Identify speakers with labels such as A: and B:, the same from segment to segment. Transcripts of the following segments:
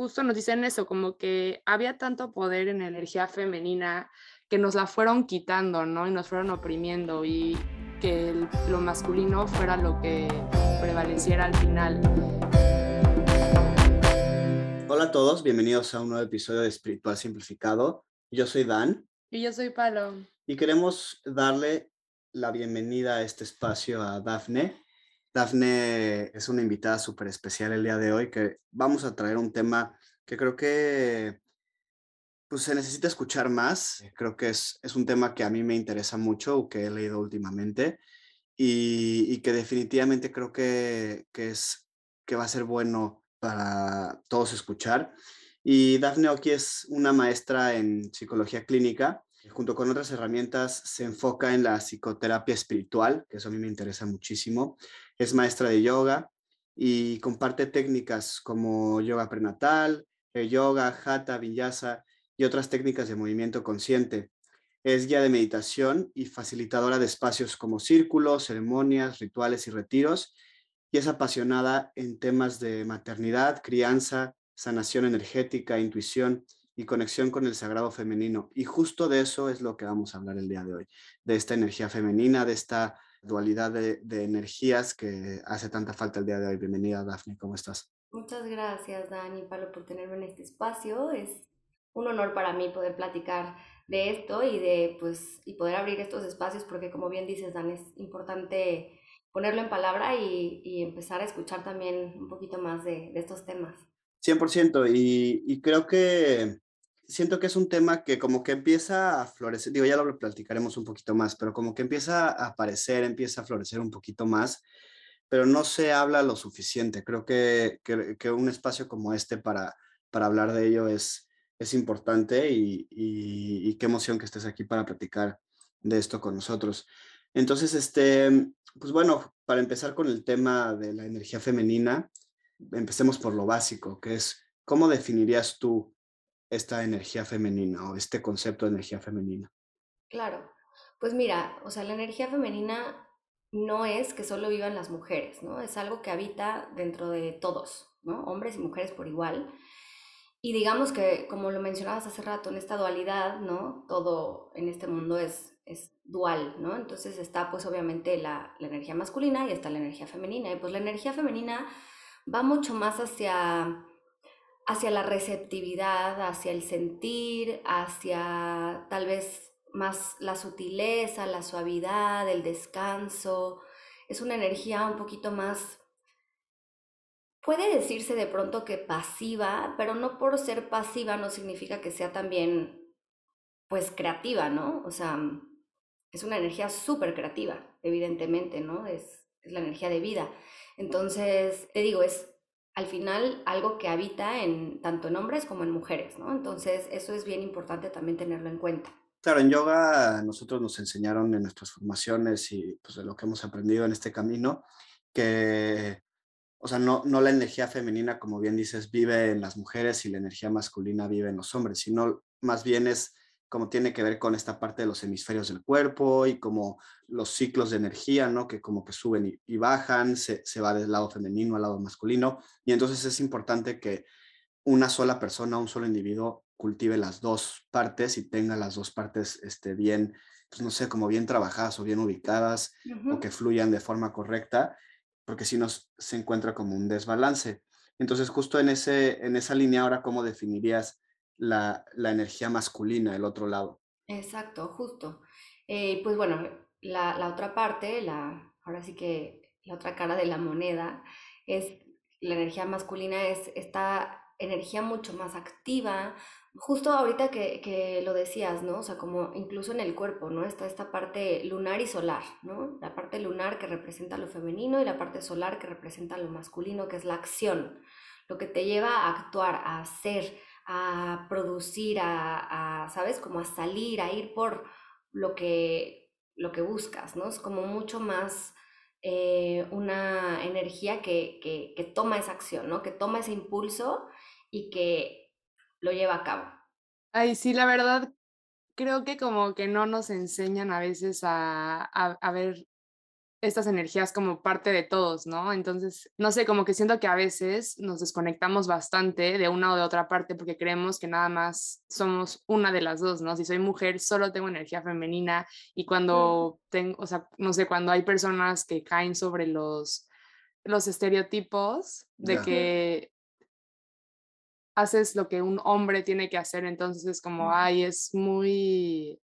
A: justo nos dicen eso, como que había tanto poder en la energía femenina que nos la fueron quitando, ¿no? Y nos fueron oprimiendo y que lo masculino fuera lo que prevaleciera al final.
B: Hola a todos, bienvenidos a un nuevo episodio de Espiritual Simplificado. Yo soy Dan.
A: Y yo soy Palo.
B: Y queremos darle la bienvenida a este espacio a Dafne. Dafne es una invitada súper especial el día de hoy, que vamos a traer un tema que creo que pues, se necesita escuchar más. Creo que es, es un tema que a mí me interesa mucho, que he leído últimamente, y, y que definitivamente creo que, que, es, que va a ser bueno para todos escuchar. Y Dafne Oki es una maestra en psicología clínica. Junto con otras herramientas, se enfoca en la psicoterapia espiritual, que eso a mí me interesa muchísimo. Es maestra de yoga y comparte técnicas como yoga prenatal, eh, yoga, hatha, vinyasa y otras técnicas de movimiento consciente. Es guía de meditación y facilitadora de espacios como círculos, ceremonias, rituales y retiros. Y es apasionada en temas de maternidad, crianza, sanación energética, intuición y conexión con el sagrado femenino. Y justo de eso es lo que vamos a hablar el día de hoy, de esta energía femenina, de esta dualidad de, energías que hace tanta falta el día de hoy. Bienvenida, Daphne, ¿cómo estás?
C: Muchas gracias, Dani, Pablo, por tenerme en este espacio. Es un honor para mí poder platicar de esto y de pues y poder abrir estos espacios porque como bien dices Dan es importante ponerlo en palabra y, y empezar a escuchar también un poquito más de, de estos temas.
B: 100% y, y creo que siento que es un tema que como que empieza a florecer, digo, ya lo platicaremos un poquito más, pero como que empieza a aparecer, empieza a florecer un poquito más, pero no se habla lo suficiente. Creo que, que, un espacio como este para, para hablar de ello es, es importante y, y, qué emoción que estés aquí para platicar de esto con nosotros. Entonces, este, pues bueno, para empezar con el tema de la energía femenina, empecemos por lo básico, que es, ¿cómo definirías tú esta energía femenina o este concepto de energía femenina?
C: Claro, pues mira, o sea, la energía femenina no es que solo vivan las mujeres, ¿no? Es algo que habita dentro de todos, ¿no? Hombres y mujeres por igual. Y digamos que, como lo mencionabas hace rato, en esta dualidad, ¿no? Todo en este mundo es, es dual, ¿no? Entonces está pues obviamente la, la, energía masculina y está la energía femenina. Y pues la energía femenina va mucho más hacia, hacia la receptividad, hacia el sentir, hacia tal vez más la sutileza, la suavidad, el descanso. Es una energía un poquito más puede decirse de pronto que pasiva, pero no por ser pasiva no significa que sea también, pues, creativa, ¿no? O sea, es una energía súper creativa, evidentemente, ¿no? Es, es, la energía de vida. Entonces, te digo, es al final algo que habita en tanto en hombres como en mujeres, ¿no? Entonces, eso es bien importante también tenerlo en cuenta.
B: Claro, en yoga nosotros nos enseñaron en nuestras formaciones y pues de lo que hemos aprendido en este camino, que o sea, no, no la energía femenina, como bien dices, vive en las mujeres y la energía masculina vive en los hombres, sino más bien es como tiene que ver con esta parte de los hemisferios del cuerpo y como los ciclos de energía, ¿no? Que como que suben y, bajan, se, se, va del lado femenino al lado masculino. Y entonces es importante que una sola persona, un solo individuo cultive las dos partes y tenga las dos partes este, bien, pues no sé, como bien trabajadas o bien ubicadas uh -huh. o que fluyan de forma correcta porque si no se encuentra como un desbalance. Entonces, justo en, ese, en esa línea ahora, ¿cómo definirías la, la energía masculina, el otro lado?
C: Exacto, justo. Eh, pues bueno, la, la, otra parte, la, ahora sí que la otra cara de la moneda, es la energía masculina, es esta energía mucho más activa, Justo ahorita que, que, lo decías, ¿no? O sea, como incluso en el cuerpo, ¿no? Está esta parte lunar y solar, ¿no? La parte lunar que representa lo femenino y la parte solar que representa lo masculino, que es la acción, lo que te lleva a actuar, a hacer, a producir, a, ¿sabes? Como a salir, a ir por lo que, lo que buscas, ¿no? Es como mucho más eh, una energía que, que, toma esa acción, ¿no? Que toma ese impulso y que lo lleva a cabo.
A: Ay, sí, la verdad, creo que como que no nos enseñan a veces a, a ver estas energías como parte de todos, ¿no? Entonces, no sé, como que siento que a veces nos desconectamos bastante de una o de otra parte porque creemos que nada más somos una de las dos, ¿no? Si soy mujer, solo tengo energía femenina y cuando tengo, o sea, no sé, cuando hay personas que caen sobre los, los estereotipos de que haces lo que un hombre tiene que hacer, entonces es como, ay, es muy,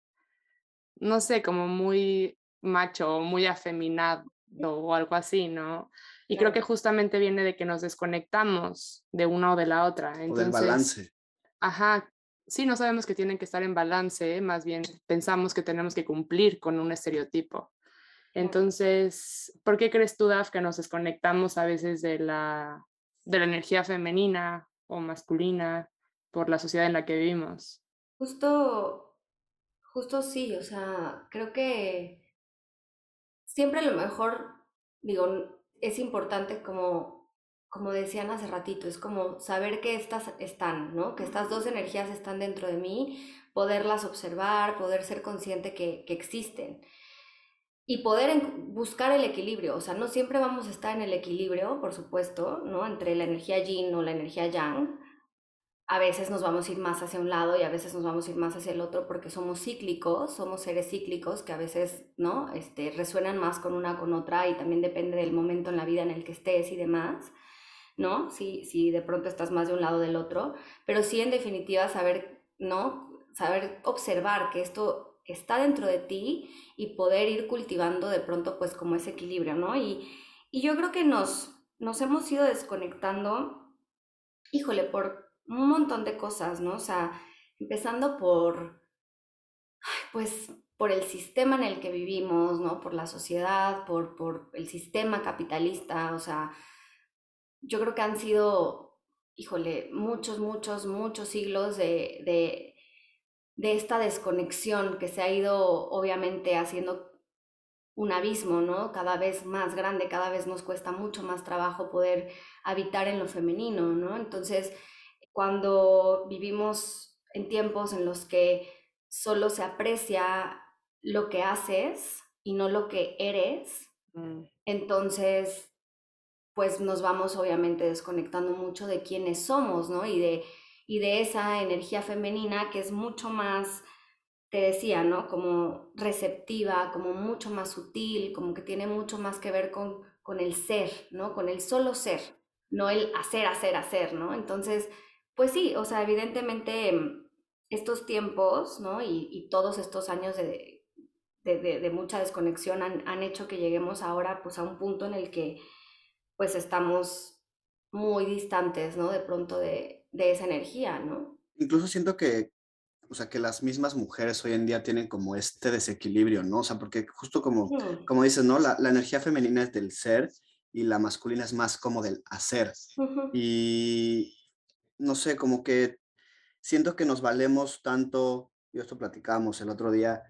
A: no sé, como muy macho, muy afeminado o algo así, ¿no? Y creo que justamente viene de que nos desconectamos de una o de la otra.
B: Entonces, o del balance.
A: Ajá, sí, no sabemos que tienen que estar en balance, más bien pensamos que tenemos que cumplir con un estereotipo. Entonces, ¿por qué crees tú, Daf, que nos desconectamos a veces de la, de la energía femenina o masculina por la sociedad en la que vivimos?
C: Justo, justo sí, o sea, creo que siempre a lo mejor, digo, es importante como, como decían hace ratito, es como saber que estas están, ¿no? Que estas dos energías están dentro de mí, poderlas observar, poder ser consciente que, que existen y poder buscar el equilibrio. O sea, no siempre vamos a estar en el equilibrio, por supuesto, ¿no? Entre la energía yin o la energía yang, a veces nos vamos a ir más hacia un lado y a veces nos vamos a ir más hacia el otro porque somos cíclicos, somos seres cíclicos que a veces, ¿no? Este, resuenan más con una con otra y también depende del momento en la vida en el que estés y demás, ¿no? Si, si de pronto estás más de un lado del otro, pero sí en definitiva saber, ¿no? Saber observar que esto está dentro de ti y poder ir cultivando de pronto pues como ese equilibrio, ¿no? Y, y yo creo que nos, nos hemos ido desconectando, híjole, por un montón de cosas, ¿no? O sea, empezando por, pues, por el sistema en el que vivimos, ¿no? Por la sociedad, por, por el sistema capitalista, o sea, yo creo que han sido, híjole, muchos, muchos, muchos siglos de, de, de esta desconexión que se ha ido obviamente haciendo un abismo, ¿no? Cada vez más grande, cada vez nos cuesta mucho más trabajo poder habitar en lo femenino, ¿no? Entonces, cuando vivimos en tiempos en los que solo se aprecia lo que haces y no lo que eres, mm. entonces pues nos vamos obviamente desconectando mucho de quiénes somos, ¿no? Y de, y de esa energía femenina que es mucho más, te decía, ¿no? Como receptiva, como mucho más sutil, como que tiene mucho más que ver con, con el ser, ¿no? Con el solo ser, no el hacer, hacer, hacer, ¿no? Entonces, pues sí, o sea, evidentemente mm, estos tiempos, ¿no? Y, todos estos años de, de, mucha desconexión han, han, hecho que lleguemos ahora pues a un punto en el que pues estamos muy distantes, ¿no? De pronto de, esa energía, ¿no?
B: Incluso siento que, o sea, que las mismas mujeres hoy en día tienen como este desequilibrio, ¿no? O sea, porque justo como, como dices, ¿no? La, la, energía femenina es del ser y la masculina es más como del hacer. Y, no sé, como que siento que nos valemos tanto, y esto platicábamos el otro día,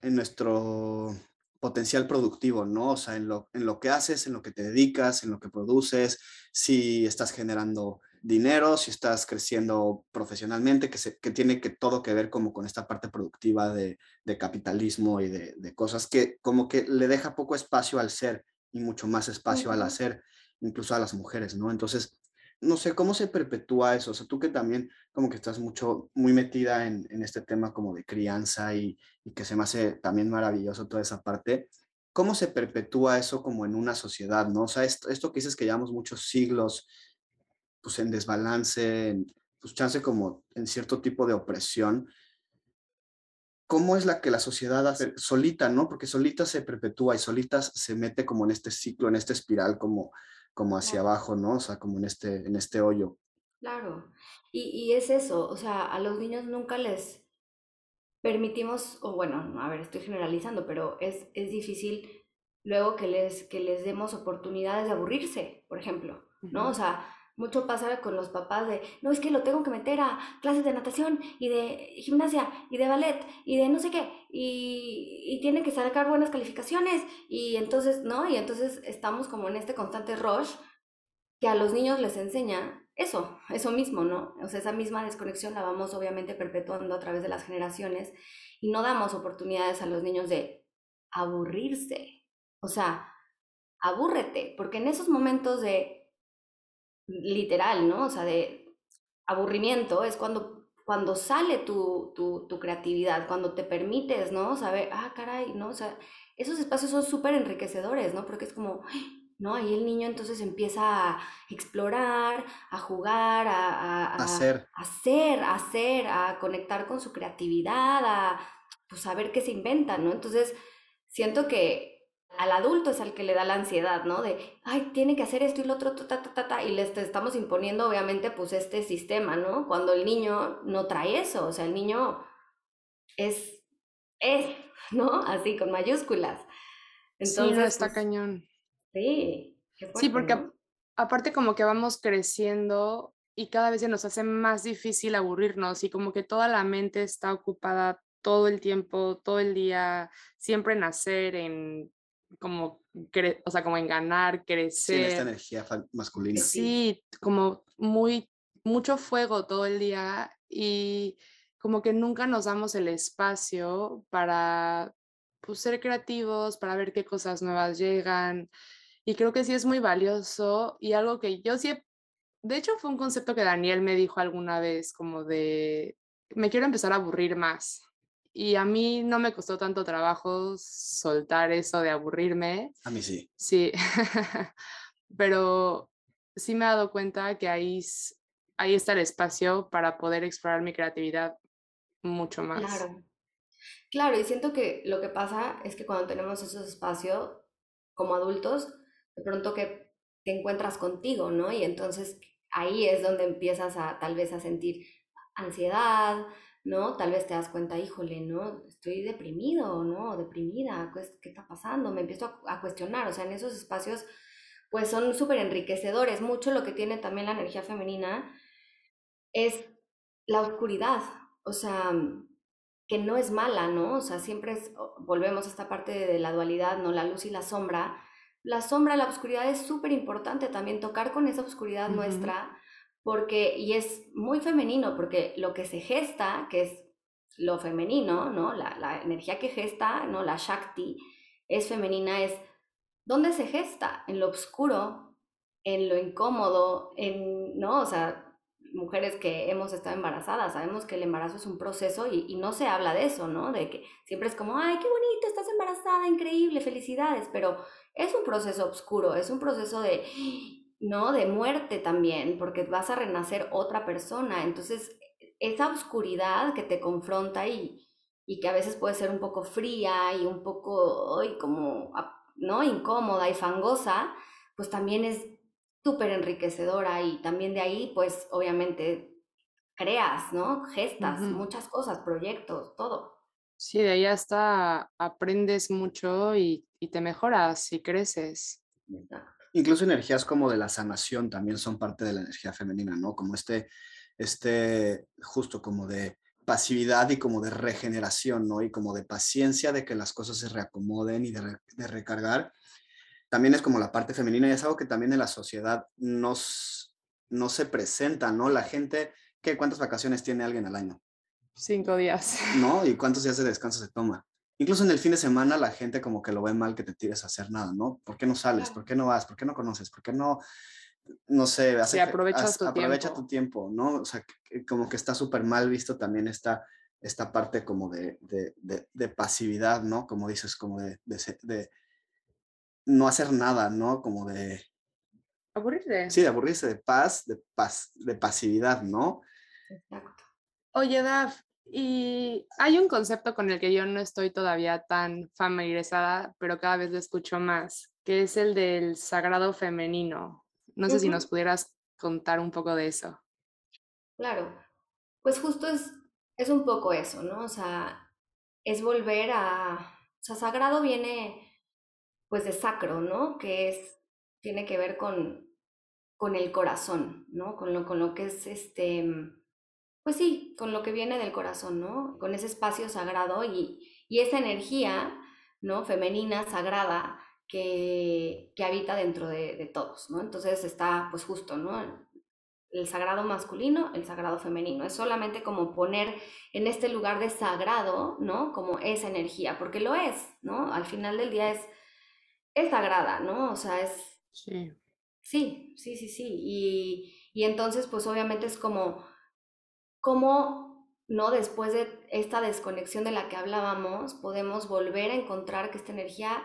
B: en nuestro potencial productivo, ¿no? O sea, en lo, en lo que haces, en lo que te dedicas, en lo que produces, si estás generando dinero, si estás creciendo profesionalmente, que, se, que tiene que todo que ver como con esta parte productiva de, de capitalismo y de, de, cosas que como que le deja poco espacio al ser y mucho más espacio al hacer, incluso a las mujeres, ¿no? Entonces, no sé, ¿cómo se perpetúa eso? O sea, tú que también como que estás mucho, muy metida en, este tema como de crianza y, que se me hace también maravilloso toda esa parte, ¿cómo se perpetúa eso como en una sociedad, no? O sea, esto, esto que dices que llevamos muchos siglos, pues en desbalance, en, pues chance como en cierto tipo de opresión, ¿cómo es la que la sociedad hace solita, no? Porque solita se perpetúa y solita se mete como en este ciclo, en esta espiral, como como hacia abajo, ¿no? O sea, como en este, en este hoyo.
C: Claro, y, y es eso, o sea, a los niños nunca les permitimos, o bueno, a ver, estoy generalizando, pero es, es difícil luego que les, que les demos oportunidades de aburrirse, por ejemplo, ¿no? O sea, mucho pasa con los papás de, no, es que lo tengo que meter a clases de natación y de gimnasia y de ballet y de no sé qué, y, y tiene que sacar buenas calificaciones y entonces, ¿no? Y entonces estamos como en este constante rush que a los niños les enseña eso, eso mismo, ¿no? O sea, esa misma desconexión la vamos obviamente perpetuando a través de las generaciones y no damos oportunidades a los niños de aburrirse. O sea, abúrrete, porque en esos momentos de literal, ¿no? O sea, de aburrimiento es cuando, cuando sale tu, tu, tu creatividad, cuando te permites, ¿no? Saber, ah, caray, ¿no? O sea, esos espacios son súper enriquecedores, ¿no? Porque es como, ¿no? Ahí el niño entonces empieza a explorar, a jugar, a,
B: hacer.
C: a hacer, a hacer, a conectar con su creatividad, a pues, saber qué se inventa, ¿no? Entonces, siento que al adulto es al que le da la ansiedad, ¿no? De, ay, tiene que hacer esto y lo otro, ta, ta, ta, ta, y le estamos imponiendo, obviamente, pues este sistema, ¿no? Cuando el niño no trae eso, o sea, el niño es, es, ¿no? Así, con mayúsculas.
A: Entonces, sí, está pues, cañón.
C: Sí.
A: sí, porque aparte como que vamos creciendo y cada vez se nos hace más difícil aburrirnos y como que toda la mente está ocupada todo el tiempo, todo el día, siempre en hacer, en como, o sea, como en ganar, crecer. Sí,
B: esta energía masculina.
A: Sí, como muy, mucho fuego todo el día y como que nunca nos damos el espacio para pues, ser creativos, para ver qué cosas nuevas llegan. Y creo que sí es muy valioso y algo que yo sí, de hecho fue un concepto que Daniel me dijo alguna vez, como de, me quiero empezar a aburrir más. Y a mí no me costó tanto trabajo soltar eso de aburrirme.
B: A mí sí.
A: Sí, pero sí me he dado cuenta que ahí, ahí está el espacio para poder explorar mi creatividad mucho más.
C: Claro. Claro, y siento que lo que pasa es que cuando tenemos esos espacios como adultos, de pronto que te encuentras contigo, ¿no? Y entonces ahí es donde empiezas a tal vez a sentir ansiedad, ¿no? Tal vez te das cuenta, híjole, ¿no? Estoy deprimido, ¿no? Deprimida, ¿qué está pasando? Me empiezo a, cuestionar, o sea, en esos espacios, pues son súper enriquecedores. Mucho lo que tiene también la energía femenina es la oscuridad, o sea, que no es mala, ¿no? O sea, siempre es, volvemos a esta parte de la dualidad, ¿no? La luz y la sombra. La sombra, la oscuridad es súper importante también, tocar con esa oscuridad nuestra porque, y es muy femenino, porque lo que se gesta, que es lo femenino, ¿no? La, la energía que gesta, ¿no? La Shakti es femenina, es ¿dónde se gesta? En lo oscuro, en lo incómodo, en, ¿no? O sea, mujeres que hemos estado embarazadas, sabemos que el embarazo es un proceso y, y, no se habla de eso, ¿no? De que siempre es como, ay, qué bonito, estás embarazada, increíble, felicidades, pero es un proceso oscuro, es un proceso de, ¿no? De muerte también, porque vas a renacer otra persona. Entonces, esa oscuridad que te confronta y, y que a veces puede ser un poco fría y un poco, ay, como, ¿no? Incómoda y fangosa, pues también es súper enriquecedora y también de ahí, pues obviamente creas, ¿no? Gestas, muchas cosas, proyectos, todo.
A: Sí, de ahí hasta aprendes mucho y, y te mejoras y creces.
B: Incluso energías como de la sanación también son parte de la energía femenina, ¿no? Como este, este, justo como de pasividad y como de regeneración, ¿no? Y como de paciencia de que las cosas se reacomoden y de, recargar. También es como la parte femenina y es algo que también en la sociedad nos, no se presenta, ¿no? La gente, ¿qué, ¿cuántas vacaciones tiene alguien al año?
A: Cinco días.
B: ¿No? ¿Y cuántos días de descanso se toma? Incluso en el fin de semana la gente como que lo ve mal que te tires a hacer nada, ¿no? ¿Por qué no sales? ¿Por qué no vas? ¿Por qué no conoces? ¿Por qué no, no sé,
A: hace, aprovecha, tu,
B: aprovecha
A: tiempo.
B: tu tiempo, ¿no? O sea, como que está súper mal visto también esta, esta parte como de, de, de, pasividad, ¿no? Como dices, como de, de, no hacer nada, ¿no? Como de...
A: Aburrirse.
B: Sí, de aburrirse, de paz, de paz, de pasividad, ¿no?
C: Exacto.
A: Oye, Daf, y hay un concepto con el que yo no estoy todavía tan familiarizada, pero cada vez lo escucho más, que es el del sagrado femenino. No sé si nos pudieras contar un poco de eso.
C: Claro, pues justo es, es un poco eso, ¿no? O sea, es volver a... O sea, sagrado viene pues de sacro, ¿no? Que es, tiene que ver con, con el corazón, ¿no? Con lo, con lo que es este pues sí, con lo que viene del corazón, ¿no? Con ese espacio sagrado y, esa energía, ¿no? Femenina, sagrada, que, que habita dentro de, todos, ¿no? Entonces está, pues justo, ¿no? El sagrado masculino, el sagrado femenino. Es solamente como poner en este lugar de sagrado, ¿no? Como esa energía, porque lo es, ¿no? Al final del día es, es sagrada, ¿no? O sea, es...
A: Sí.
C: Sí, sí, sí, sí. Y, y entonces, pues obviamente es como, cómo, ¿no? Después de esta desconexión de la que hablábamos, podemos volver a encontrar que esta energía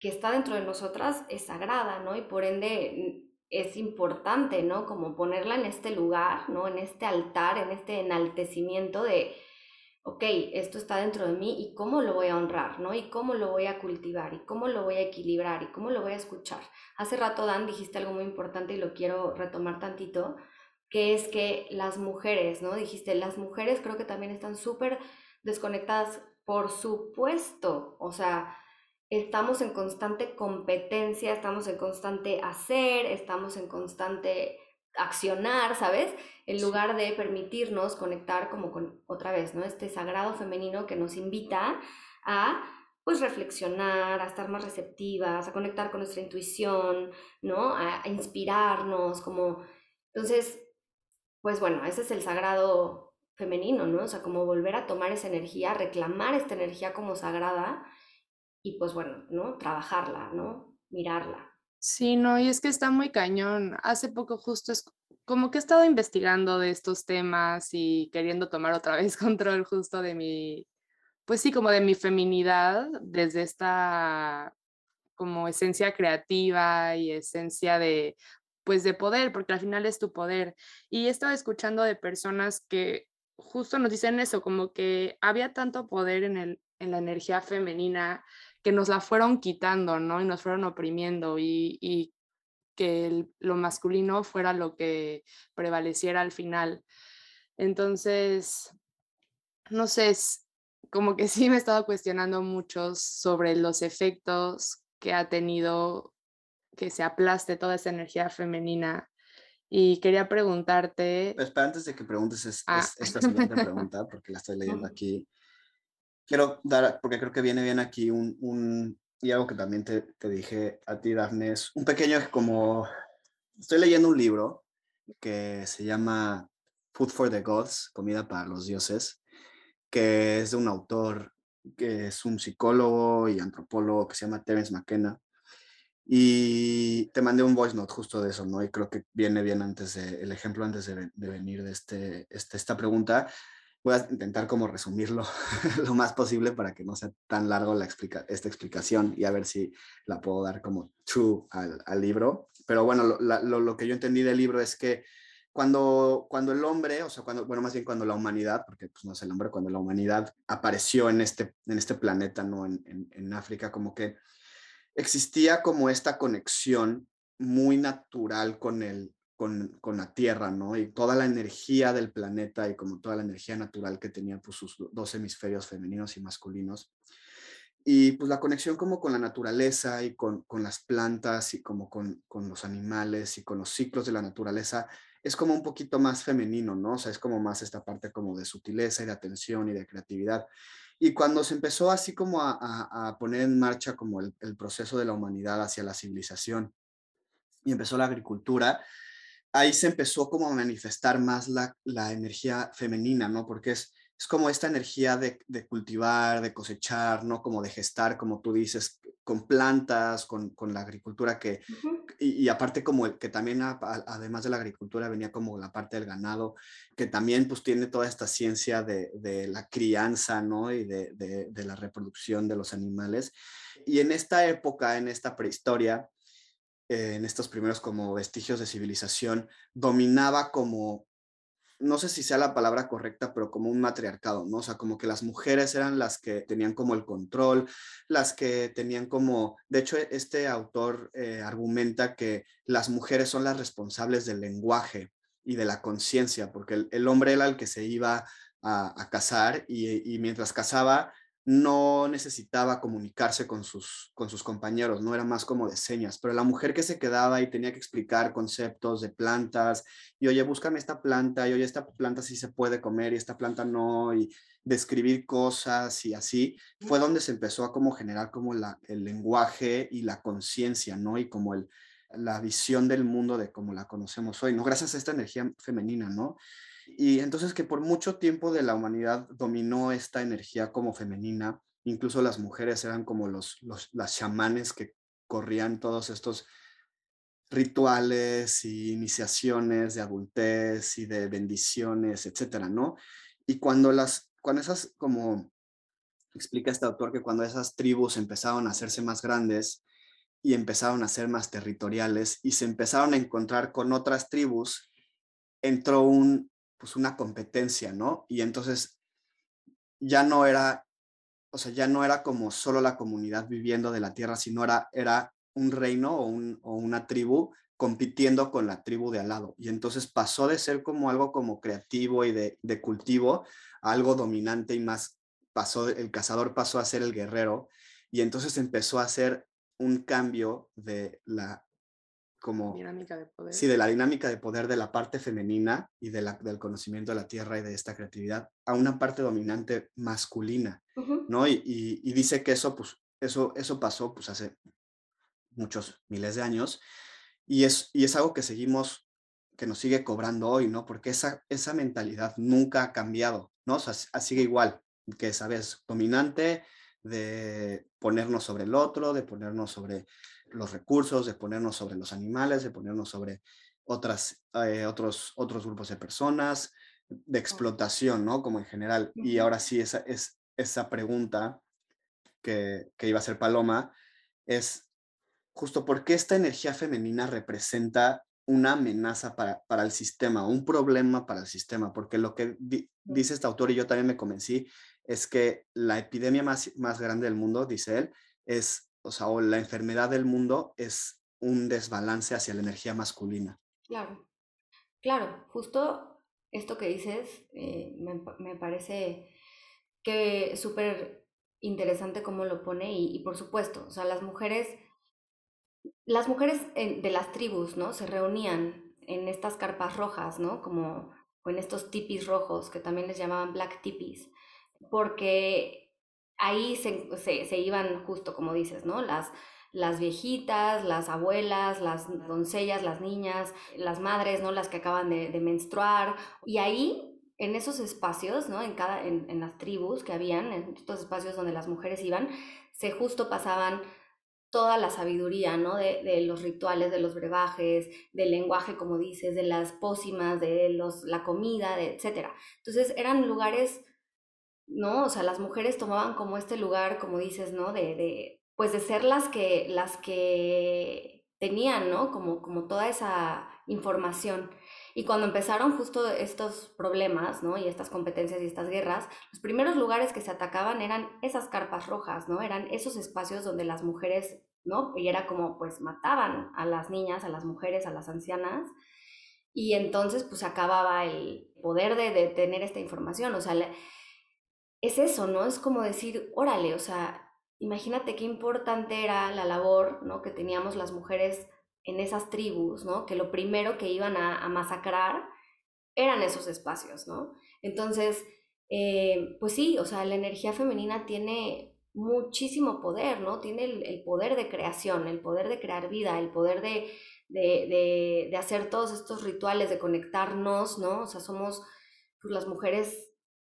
C: que está dentro de nosotras es sagrada, ¿no? Y por ende es importante, ¿no? Como ponerla en este lugar, ¿no? En este altar, en este enaltecimiento de, ok, esto está dentro de mí y cómo lo voy a honrar, ¿no? Y cómo lo voy a cultivar y cómo lo voy a equilibrar y cómo lo voy a escuchar. Hace rato, Dan, dijiste algo muy importante y lo quiero retomar tantito, que es que las mujeres, ¿no? Dijiste, las mujeres creo que también están súper desconectadas, por supuesto, o sea, estamos en constante competencia, estamos en constante hacer, estamos en constante accionar, ¿sabes? En lugar de permitirnos conectar como con otra vez, ¿no? Este sagrado femenino que nos invita a pues reflexionar, a estar más receptivas, a conectar con nuestra intuición, ¿no? A, a inspirarnos, como entonces, pues bueno, ese es el sagrado femenino, ¿no? O sea, como volver a tomar esa energía, reclamar esta energía como sagrada y pues bueno, ¿no? Trabajarla, ¿no? Mirarla.
A: Sí, no, y es que está muy cañón. Hace poco justo es como que he estado investigando de estos temas y queriendo tomar otra vez control justo de mi, pues sí, como de mi feminidad, desde esta como esencia creativa y esencia de, pues de poder, porque al final es tu poder. Y he estado escuchando de personas que justo nos dicen eso, como que había tanto poder en, el, en la energía femenina que nos la fueron quitando, ¿no? Y nos fueron oprimiendo y, que lo masculino fuera lo que prevaleciera al final. Entonces, no sé, como que sí me he estado cuestionando mucho sobre los efectos que ha tenido que se aplaste toda esa energía femenina. Y quería preguntarte...
B: Pues, antes de que preguntes ah. esta siguiente pregunta, porque la estoy leyendo aquí, quiero dar, porque creo que viene bien aquí un, un y algo que también te, te dije a ti, Dafne, es un pequeño como, estoy leyendo un libro que se llama Food for the Gods, Comida para los Dioses, que es de un autor que es un psicólogo y antropólogo que se llama Terence McKenna. Y te mandé un voice note justo de eso, ¿no? Y creo que viene bien antes de, el ejemplo antes de, de venir de este, este, esta pregunta, voy a intentar como resumirlo lo más posible para que no sea tan largo la explica esta explicación y a ver si la puedo dar como true al, al libro. Pero bueno, lo, lo, que yo entendí del libro es que cuando, cuando el hombre, o sea, cuando, bueno, más bien cuando la humanidad, porque pues no es el hombre, cuando la humanidad apareció en este, en este planeta, ¿no? En, en, en África, como que existía como esta conexión muy natural con el, con, la Tierra, ¿no? Y toda la energía del planeta y como toda la energía natural que tenía pues, sus dos hemisferios femeninos y masculinos. Y pues la conexión como con la naturaleza y con, con las plantas y como con, con, los animales y con los ciclos de la naturaleza es como un poquito más femenino, ¿no? O sea, es como más esta parte como de sutileza y de atención y de creatividad. Y cuando se empezó así como a, a, poner en marcha como el, el proceso de la humanidad hacia la civilización y empezó la agricultura, ahí se empezó como a manifestar más la, la energía femenina, ¿no? Porque es, es como esta energía de, de, cultivar, de cosechar, ¿no? Como de gestar, como tú dices, con plantas, con, con la agricultura que, y, aparte como el, que también además de la agricultura venía como la parte del ganado, que también pues tiene toda esta ciencia de, de la crianza, ¿no? Y de, de la reproducción de los animales. Y en esta época, en esta prehistoria, en estos primeros como vestigios de civilización, dominaba como, no sé si sea la palabra correcta, pero como un matriarcado, ¿no? O sea, como que las mujeres eran las que tenían como el control, las que tenían como, de hecho, este autor eh, argumenta que las mujeres son las responsables del lenguaje y de la conciencia, porque el, hombre era el que se iba a, a casar y, y mientras casaba, no necesitaba comunicarse con sus, con sus compañeros, no era más como de señas, pero la mujer que se quedaba y tenía que explicar conceptos de plantas, y oye, búscame esta planta, y oye, esta planta sí se puede comer y esta planta no, y describir cosas y así, fue donde se empezó a como generar como la, el lenguaje y la conciencia, ¿no? Y como el, la visión del mundo de como la conocemos hoy, ¿no? Gracias a esta energía femenina, ¿no? Y entonces que por mucho tiempo de la humanidad dominó esta energía como femenina, incluso las mujeres eran como los, los las chamanes que corrían todos estos rituales y iniciaciones de adultez y de bendiciones, etcétera, ¿no? Y cuando las, cuando esas, como explica este autor, que cuando esas tribus empezaron a hacerse más grandes y empezaron a ser más territoriales y se empezaron a encontrar con otras tribus, entró un, pues una competencia, ¿no? Y entonces ya no era, o sea, ya no era como solo la comunidad viviendo de la tierra, sino era, era un reino o, una tribu compitiendo con la tribu de al lado. Y entonces pasó de ser como algo como creativo y de, de cultivo a algo dominante y más pasó, el cazador pasó a ser el guerrero y entonces empezó a hacer un cambio de la como
A: dinámica de poder.
B: Sí, de la dinámica de poder de la parte femenina y de la, del conocimiento de la tierra y de esta creatividad a una parte dominante masculina, ¿no? Y, y, dice que eso, pues, eso, eso pasó pues hace muchos miles de años y es, y es algo que seguimos, que nos sigue cobrando hoy, ¿no? Porque esa, esa mentalidad nunca ha cambiado, ¿no? O sea, sigue igual, que sabes, dominante de ponernos sobre el otro, de ponernos sobre los recursos, de ponernos sobre los animales, de ponernos sobre otras, eh, otros, otros grupos de personas, de explotación, ¿no? Como en general. Y ahora sí, esa, es, esa pregunta que, que iba a hacer Paloma es justo por qué esta energía femenina representa una amenaza para, para el sistema, un problema para el sistema, porque lo que dice este autor y yo también me convencí es que la epidemia más, más grande del mundo, dice él, es o sea, o la enfermedad del mundo es un desbalance hacia la energía masculina.
C: Claro, claro, justo esto que dices eh, me, parece que súper interesante cómo lo pone y, por supuesto, o sea, las mujeres, las mujeres de las tribus, ¿no? Se reunían en estas carpas rojas, ¿no? Como o en estos tipis rojos que también les llamaban black tipis, porque ahí se, iban justo como dices, ¿no? Las, las viejitas, las abuelas, las doncellas, las niñas, las madres, ¿no? Las que acaban de, menstruar. Y ahí, en esos espacios, ¿no? En, cada, en, las tribus que habían, en estos espacios donde las mujeres iban, se justo pasaban toda la sabiduría, ¿no? De, de, los rituales, de los brebajes, del lenguaje, como dices, de las pócimas, de los, la comida, de, etc. Entonces eran lugares ¿no? O sea, las mujeres tomaban como este lugar, como dices, ¿no? De, de pues de ser las que, las que tenían, ¿no? Como, como toda esa información. Y cuando empezaron justo estos problemas, ¿no? Y estas competencias y estas guerras, los primeros lugares que se atacaban eran esas carpas rojas, ¿no? Eran esos espacios donde las mujeres, ¿no? Y era como, pues, mataban a las niñas, a las mujeres, a las ancianas. Y entonces, pues, acababa el poder de, de tener esta información. O sea, es eso, ¿no? Es como decir, órale, o sea, imagínate qué importante era la labor, ¿no? Que teníamos las mujeres en esas tribus, ¿no? Que lo primero que iban a, masacrar eran esos espacios, ¿no? Entonces, eh, pues sí, o sea, la energía femenina tiene muchísimo poder, ¿no? Tiene el, poder de creación, el poder de crear vida, el poder de, de, de, hacer todos estos rituales, de conectarnos, ¿no? O sea, somos pues, las mujeres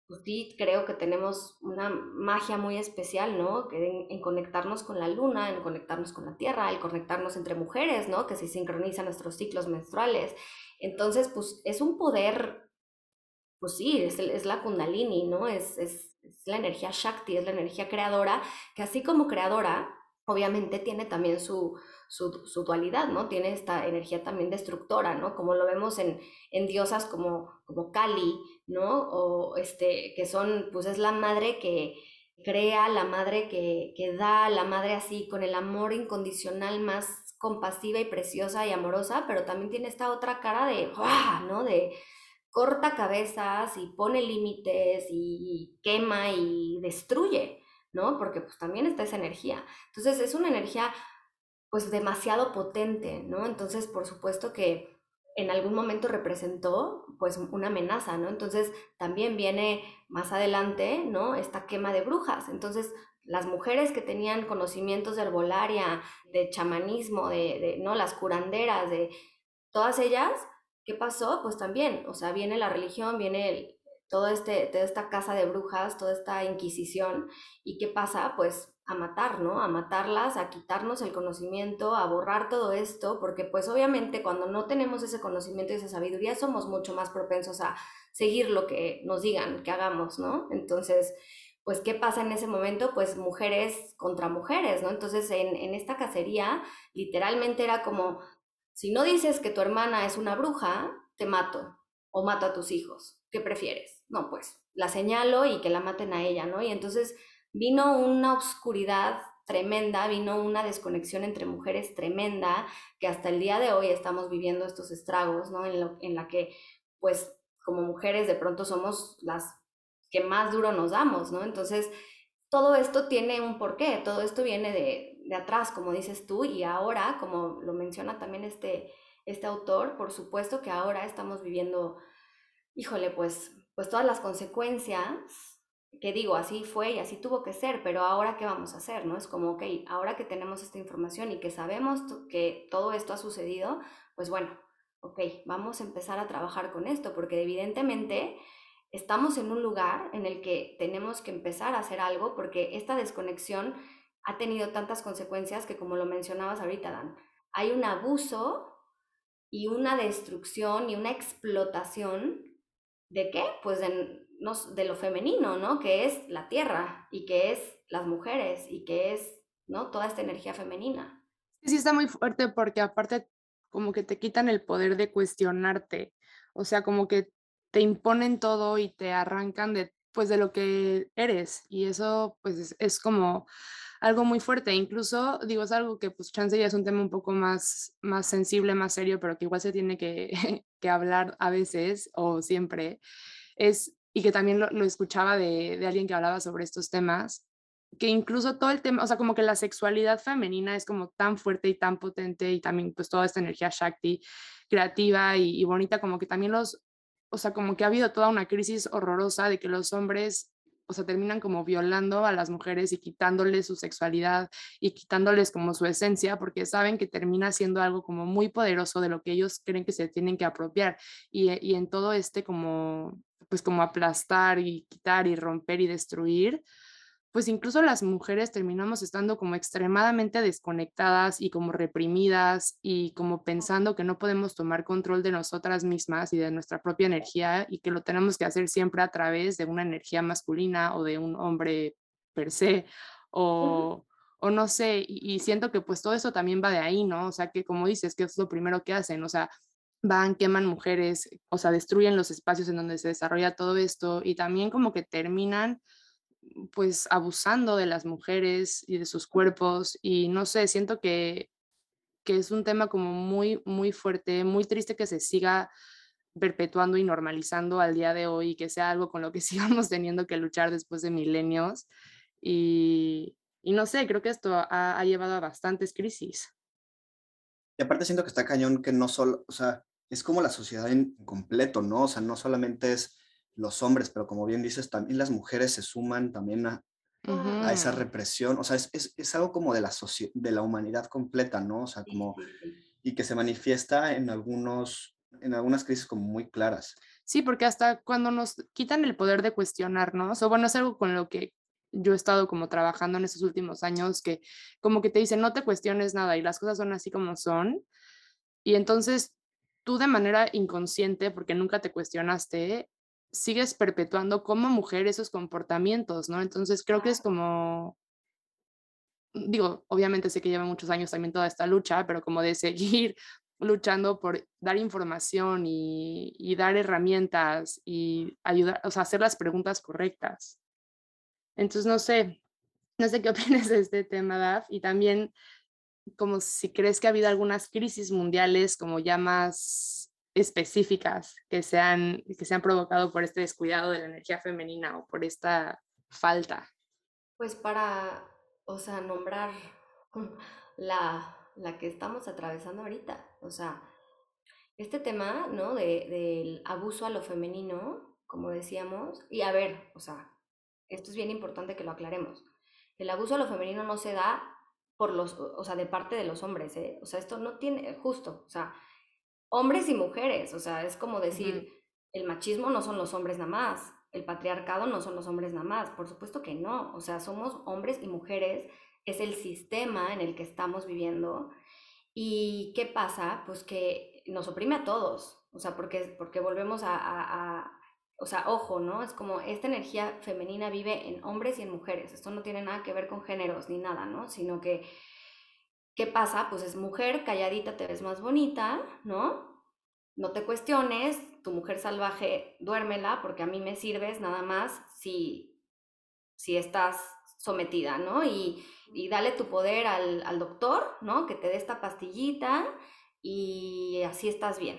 C: pues sí, creo que tenemos una magia muy especial, ¿no? Que en, conectarnos con la luna, en conectarnos con la tierra, el conectarnos entre mujeres, ¿no? Que se sincronizan nuestros ciclos menstruales. Entonces, pues es un poder, pues sí, es, es la kundalini, ¿no? Es, es, es la energía Shakti, es la energía creadora, que así como creadora, obviamente tiene también su, su, dualidad, ¿no? Tiene esta energía también destructora, ¿no? Como lo vemos en, diosas como, como Kali, ¿no? O este, que son, pues es la madre que crea, la madre que, que da, la madre así con el amor incondicional más compasiva y preciosa y amorosa, pero también tiene esta otra cara de, ¿no? De corta cabezas y pone límites y quema y destruye, ¿no? Porque pues también está esa energía. Entonces es una energía pues demasiado potente, ¿no? Entonces, por supuesto que en algún momento representó pues una amenaza, ¿no? Entonces, también viene más adelante, ¿no? Esta quema de brujas. Entonces, las mujeres que tenían conocimientos de herbolaria, de chamanismo, de, ¿no? Las curanderas, de todas ellas, ¿qué pasó? Pues también, o sea, viene la religión, viene todo este, toda esta casa de brujas, toda esta inquisición, ¿y qué pasa? Pues a matar, ¿no? A matarlas, a quitarnos el conocimiento, a borrar todo esto, porque pues obviamente cuando no tenemos ese conocimiento y esa sabiduría somos mucho más propensos a seguir lo que nos digan que hagamos, ¿no? Entonces, pues, ¿qué pasa en ese momento? Pues mujeres contra mujeres, ¿no? Entonces, en, en esta cacería, literalmente era como, si no dices que tu hermana es una bruja, te mato o mato a tus hijos. ¿Qué prefieres? No, pues la señalo y que la maten a ella, ¿no? Y entonces vino una oscuridad tremenda, vino una desconexión entre mujeres tremenda, que hasta el día de hoy estamos viviendo estos estragos, ¿no? En, lo, en la que, pues, como mujeres de pronto somos las que más duro nos damos, ¿no? Entonces, todo esto tiene un porqué, todo esto viene de, de atrás, como dices tú, y ahora, como lo menciona también este, este autor, por supuesto que ahora estamos viviendo, híjole, pues, pues todas las consecuencias que digo, así fue y así tuvo que ser, pero ahora qué vamos a hacer, ¿no? Es como, ok, ahora que tenemos esta información y que sabemos que todo esto ha sucedido, pues bueno, ok, vamos a empezar a trabajar con esto, porque evidentemente estamos en un lugar en el que tenemos que empezar a hacer algo, porque esta desconexión ha tenido tantas consecuencias que como lo mencionabas ahorita, Dan, hay un abuso y una destrucción y una explotación de qué? Pues de de lo femenino, ¿no? Que es la tierra y que es las mujeres y que es, ¿no? Toda esta energía femenina.
A: Sí, está muy fuerte porque aparte como que te quitan el poder de cuestionarte, o sea, como que te imponen todo y te arrancan de, pues, de lo que eres y eso, pues, es, como algo muy fuerte, incluso digo, es algo que pues chance ya es un tema un poco más, más sensible, más serio, pero que igual se tiene que, que hablar a veces o siempre, es y que también lo, escuchaba de, alguien que hablaba sobre estos temas, que incluso todo el tema, o sea, como que la sexualidad femenina es como tan fuerte y tan potente y también pues toda esta energía Shakti creativa y, y bonita, como que también los, o sea, como que ha habido toda una crisis horrorosa de que los hombres o sea, terminan como violando a las mujeres y quitándoles su sexualidad y quitándoles como su esencia, porque saben que termina siendo algo como muy poderoso de lo que ellos creen que se tienen que apropiar. Y, y en todo este como pues como aplastar y quitar y romper y destruir, pues incluso las mujeres terminamos estando como extremadamente desconectadas y como reprimidas y como pensando que no podemos tomar control de nosotras mismas y de nuestra propia energía y que lo tenemos que hacer siempre a través de una energía masculina o de un hombre per se o, o no sé, y, y, siento que pues todo eso también va de ahí, ¿no? O sea, que como dices, que es lo primero que hacen, o sea, van, queman mujeres, o sea, destruyen los espacios en donde se desarrolla todo esto y también como que terminan pues abusando de las mujeres y de sus cuerpos y no sé, siento que, que es un tema como muy, muy fuerte, muy triste que se siga perpetuando y normalizando al día de hoy y que sea algo con lo que sigamos teniendo que luchar después de milenios. Y, y no sé, creo que esto ha, ha, llevado a bastantes crisis.
B: Y aparte siento que está cañón que no solo, o sea, es como la sociedad en completo, ¿no? O sea, no solamente es los hombres, pero como bien dices, también las mujeres se suman también a, a esa represión. O sea, es, es, es algo como de la, de la humanidad completa, ¿no? O sea, como... Y que se manifiesta en, algunos, en algunas crisis como muy claras.
A: Sí, porque hasta cuando nos quitan el poder de cuestionarnos, o bueno, es algo con lo que yo he estado como trabajando en estos últimos años, que como que te dicen, no te cuestiones nada y las cosas son así como son. Y entonces tú de manera inconsciente, porque nunca te cuestionaste, sigues perpetuando como mujer esos comportamientos, ¿no? Entonces creo que es como, digo, obviamente sé que lleva muchos años también toda esta lucha, pero como de seguir luchando por dar información y, y dar herramientas y ayudar, o sea, hacer las preguntas correctas. Entonces, no sé, no sé qué opinas de este tema, Daf, y también como si crees que ha habido algunas crisis mundiales como ya más específicas que se han, que se han provocado por este descuidado de la energía femenina o por esta falta?
C: Pues para, o sea, nombrar la, la que estamos atravesando ahorita, o sea, este tema, ¿no? De, del abuso a lo femenino, como decíamos, y a ver, o sea, esto es bien importante que lo aclaremos. El abuso a lo femenino no se da por los, o sea, de parte de los hombres, ¿eh? O sea, esto no tiene, justo, o sea, hombres y mujeres, o sea, es como decir, el machismo no son los hombres nada más, el patriarcado no son los hombres nada más, por supuesto que no, o sea, somos hombres y mujeres, es el sistema en el que estamos viviendo. ¿Y qué pasa? Pues que nos oprime a todos, o sea, porque, porque volvemos a, o sea, ojo, ¿no? Es como esta energía femenina vive en hombres y en mujeres, esto no tiene nada que ver con géneros ni nada, ¿no? Sino que, ¿qué pasa? Pues es mujer, calladita te ves más bonita, ¿no? no te cuestiones, tu mujer salvaje, duérmela, porque a mí me sirves nada más si, si estás sometida, ¿no? Y, y dale tu poder al, al, doctor, ¿no? Que te dé esta pastillita y así estás bien,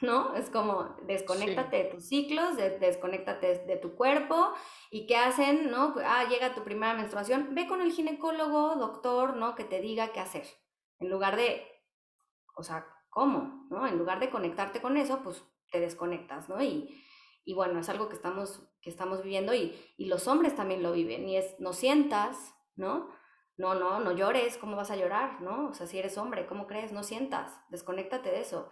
C: ¿no? Es como desconéctate de tus ciclos, de, desconéctate de, tu cuerpo y qué hacen, ¿no? Ah, llega tu primera menstruación, ve con el ginecólogo, doctor, ¿no? Que te diga qué hacer, en lugar de, o sea, ¿cómo? ¿No? En lugar de conectarte con eso, pues te desconectas, ¿no? Y, y bueno, es algo que estamos, que estamos viviendo y, y, los hombres también lo viven y es, no sientas, ¿no? No, no, no llores, ¿cómo vas a llorar, no? O sea, si eres hombre, ¿cómo crees? No sientas, desconéctate de eso,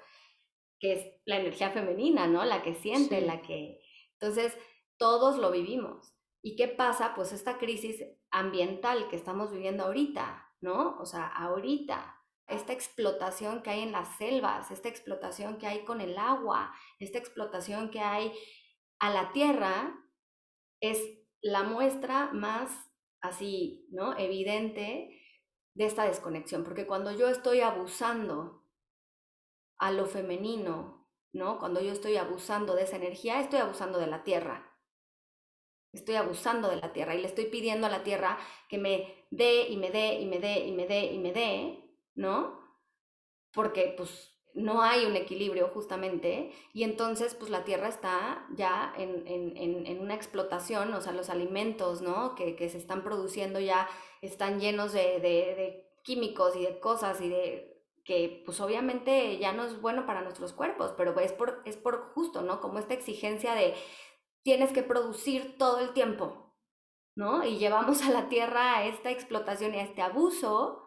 C: que es la energía femenina, ¿no? La que siente, la que... Entonces, todos lo vivimos. ¿Y qué pasa? Pues esta crisis ambiental que estamos viviendo ahorita, ¿no? O sea, ahorita, esta explotación que hay en las selvas, esta explotación que hay con el agua, esta explotación que hay a la tierra, es la muestra más así, ¿no? Evidente de esta desconexión, porque cuando yo estoy abusando a lo femenino, ¿no? Cuando yo estoy abusando de esa energía, estoy abusando de la tierra. Estoy abusando de la tierra y le estoy pidiendo a la tierra que me dé y me dé y me dé y me dé y me dé ¿no? Porque pues no hay un equilibrio justamente y entonces pues la tierra está ya en, en, en, una explotación, o sea, los alimentos, ¿no? Que, que se están produciendo ya están llenos de, de, de, químicos y de cosas y de que pues obviamente ya no es bueno para nuestros cuerpos, pero es por, es por justo, ¿no? Como esta exigencia de tienes que producir todo el tiempo, ¿no? Y llevamos a la tierra a esta explotación y a este abuso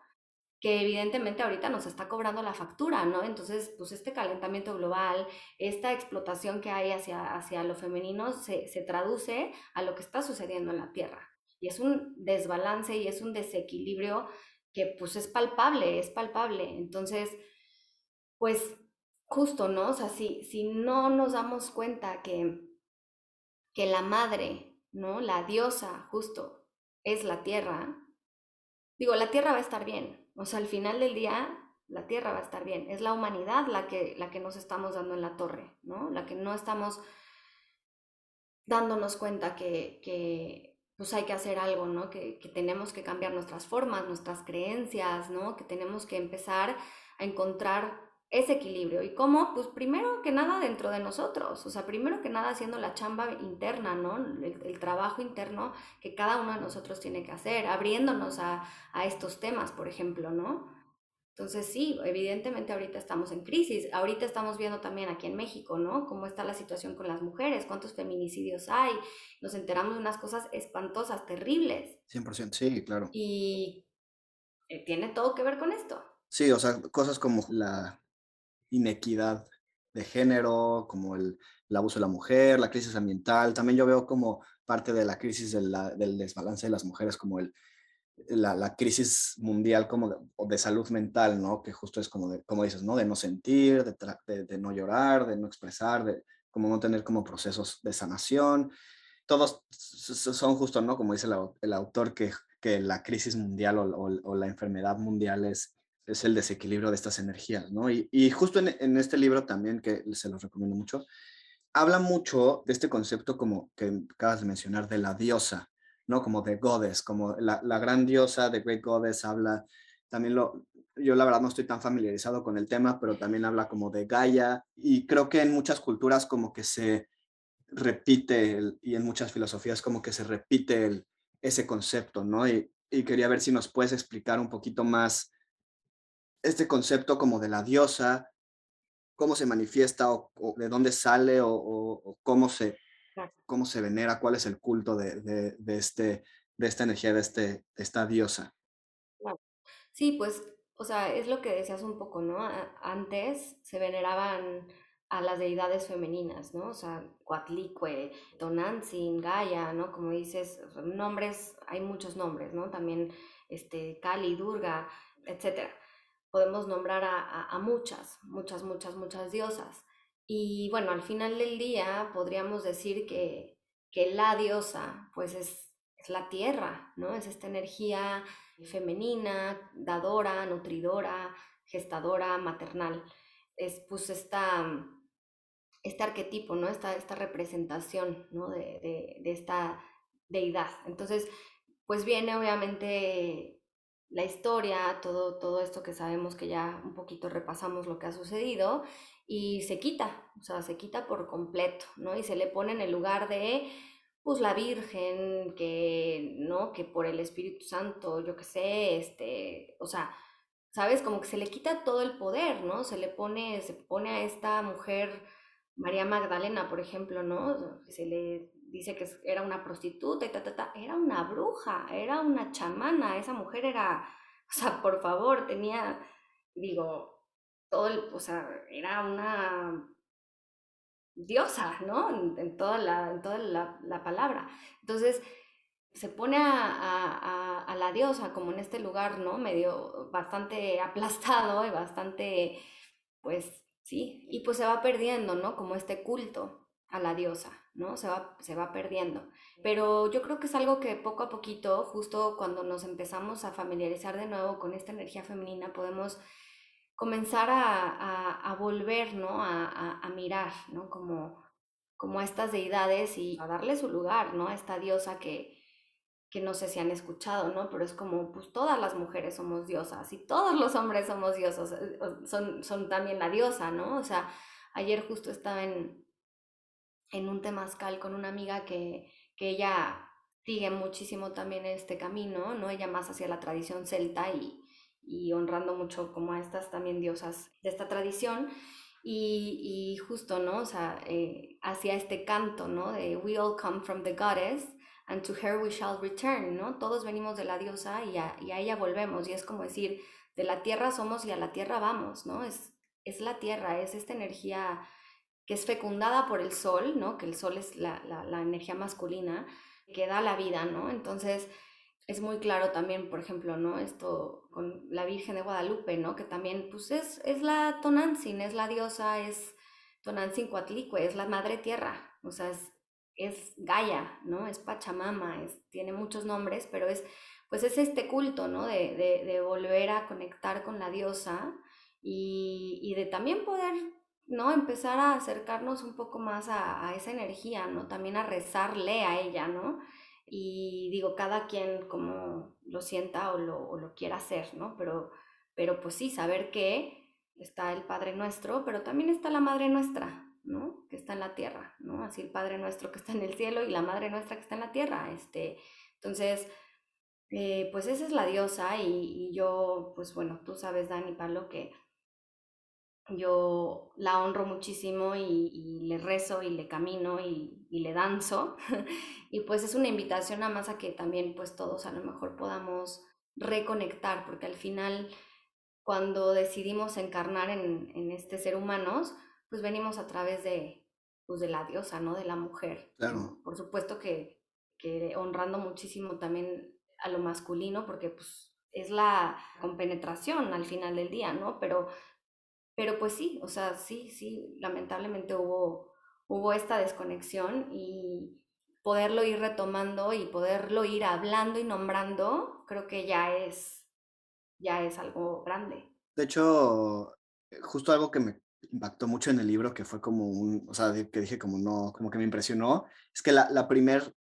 C: que evidentemente ahorita nos está cobrando la factura, ¿no? Entonces, pues este calentamiento global, esta explotación que hay hacia, hacia lo femenino se, se traduce a lo que está sucediendo en la Tierra. Y es un desbalance y es un desequilibrio que pues es palpable, es palpable. Entonces, pues justo, ¿no? O sea, si, si no nos damos cuenta que, que la madre, ¿no? La diosa, justo, es la tierra, digo, la tierra va a estar bien, o sea, al final del día, la Tierra va a estar bien. Es la humanidad la que, la que nos estamos dando en la torre, ¿no? La que no estamos dándonos cuenta que, que pues hay que hacer algo, ¿no? Que, que, tenemos que cambiar nuestras formas, nuestras creencias, ¿no? Que tenemos que empezar a encontrar ese equilibrio. ¿Y cómo? Pues primero que nada dentro de nosotros, o sea, primero que nada haciendo la chamba interna, ¿no? El, trabajo interno que cada uno de nosotros tiene que hacer, abriéndonos a, a, estos temas, por ejemplo, ¿no? Entonces sí, evidentemente ahorita estamos en crisis, ahorita estamos viendo también aquí en México, ¿no? Cómo está la situación con las mujeres, cuántos feminicidios hay, nos enteramos de unas cosas espantosas, terribles.
B: 100%, sí, claro.
C: Y eh, tiene todo que ver con esto.
B: Sí, o sea, cosas como la inequidad de género, como el, abuso de la mujer, la crisis ambiental. También yo veo como parte de la crisis del desbalance de las mujeres, como el, la, crisis mundial como de, salud mental, ¿no? Que justo es como, de, como dices, ¿no? De no sentir, de, de, no llorar, de no expresar, de como no tener como procesos de sanación. Todos son justo, ¿no? Como dice el, autor, que, que la crisis mundial o la enfermedad mundial es es el desequilibrio de estas energías, ¿no? Y, y justo en, en, este libro también, que se los recomiendo mucho, habla mucho de este concepto como que acabas de mencionar, de la diosa, ¿no? Como de goddess, como la, la gran diosa de Great Goddess habla, también lo, yo la verdad no estoy tan familiarizado con el tema, pero también habla como de Gaia, y creo que en muchas culturas como que se repite, el, y en muchas filosofías como que se repite el, ese concepto, ¿no? Y, y quería ver si nos puedes explicar un poquito más este concepto como de la diosa, cómo se manifiesta o, de dónde sale o, cómo, se, cómo se venera, cuál es el culto de, de, este, de esta energía, de, este, esta diosa.
C: Sí, pues, o sea, es lo que decías un poco, ¿no? Antes se veneraban a las deidades femeninas, ¿no? O sea, Coatlicue, Tonantzin, Gaia, ¿no? Como dices, nombres, hay muchos nombres, ¿no? También este, Kali, Durga, etc. Podemos nombrar a, muchas, muchas, muchas, muchas diosas. Y bueno, al final del día podríamos decir que, que la diosa, pues es, es la tierra, ¿no? Es esta energía femenina, dadora, nutridora, gestadora, maternal. Es pues esta este arquetipo, ¿no? Esta, esta representación, ¿no? De, esta deidad. Entonces, pues viene obviamente la historia, todo, todo esto que sabemos que ya un poquito repasamos lo que ha sucedido y se quita, o sea, se quita por completo, ¿no? Y se le pone en el lugar de, pues, la Virgen, que, ¿no? Que por el Espíritu Santo, yo qué sé, este, o sea, ¿sabes? Como que se le quita todo el poder, ¿no? Se le pone, se pone a esta mujer María Magdalena, por ejemplo, ¿no? Se le dice que era una prostituta y ta, ta, ta. Era una bruja, era una chamana. Esa mujer era, o sea, por favor, tenía, digo, todo el, o sea, era una diosa, ¿no? En, toda, la, en toda la, palabra. Entonces, se pone a, a, la diosa como en este lugar, ¿no? Medio bastante aplastado y bastante, pues, ¿sí? Y pues se va perdiendo, ¿no? Como este culto a la diosa, ¿no? Se va, se va perdiendo. Pero yo creo que es algo que poco a poquito, justo cuando nos empezamos a familiarizar de nuevo con esta energía femenina, podemos comenzar a, volver, ¿no? A, a, mirar, ¿no? Como, como a estas deidades y a darle su lugar, ¿no? A esta diosa que, que no sé si han escuchado, ¿no? Pero es como, pues todas las mujeres somos diosas y todos los hombres somos dioses, eh, son, son también la diosa, ¿no? O sea, ayer justo estaba en, en un temazcal con una amiga que, que ella sigue muchísimo también este camino, ¿no? Ella más hacia la tradición celta y, y honrando mucho como a estas también diosas de esta tradición. Y, y justo, ¿no? O sea, eh, hacia este canto, ¿no? De We all come from the goddess and to her we shall return, ¿no? Todos venimos de la diosa y a, y a ella volvemos, y es como decir, de la tierra somos y a la tierra vamos, ¿no? Es, es la tierra, es esta energía que es fecundada por el sol, ¿no? Que el sol es la, la, la energía masculina que da la vida, ¿no? Entonces, es muy claro también, por ejemplo, ¿no? Esto con la Virgen de Guadalupe, ¿no? Que también, pues, es, es la Tonantzin, es la diosa, es Tonantzin Coatlicue, es la madre tierra, o sea, es, es Gaia, ¿no? Es Pachamama, es, tiene muchos nombres, pero es, pues es este culto, ¿no? De, de, volver a conectar con la diosa y, y, de también poder, ¿no? Empezar a acercarnos un poco más a, a, esa energía, ¿no? También a rezarle a ella, ¿no? Y digo, cada quien como lo sienta o lo, o lo quiera hacer, ¿no? Pero, pero pues sí, saber que está el Padre Nuestro, pero también está la Madre Nuestra, ¿no? Que está en la tierra, ¿no? Así el Padre nuestro que está en el cielo y la Madre nuestra que está en la tierra, este, entonces, eh, pues esa es la diosa y, yo, pues bueno, tú sabes, Dani, Pablo, que yo la honro muchísimo y, le rezo y le camino y, y le danzo y pues es una invitación a más a que también pues todos a lo mejor podamos reconectar, porque al final cuando decidimos encarnar en, en este ser humanos, pues venimos a través de, pues de la diosa, ¿no? De la mujer.
B: Claro.
C: Por supuesto que, que honrando muchísimo también a lo masculino, porque pues es la compenetración al final del día, ¿no? Pero, pero pues sí, o sea, sí, sí, lamentablemente hubo, hubo esta desconexión y poderlo ir retomando y poderlo ir hablando y nombrando, creo que ya es, ya es algo grande.
B: De hecho, justo algo que me impactó mucho en el libro, que fue como un, o sea, que dije como no, como que me impresionó, es que la, la primer,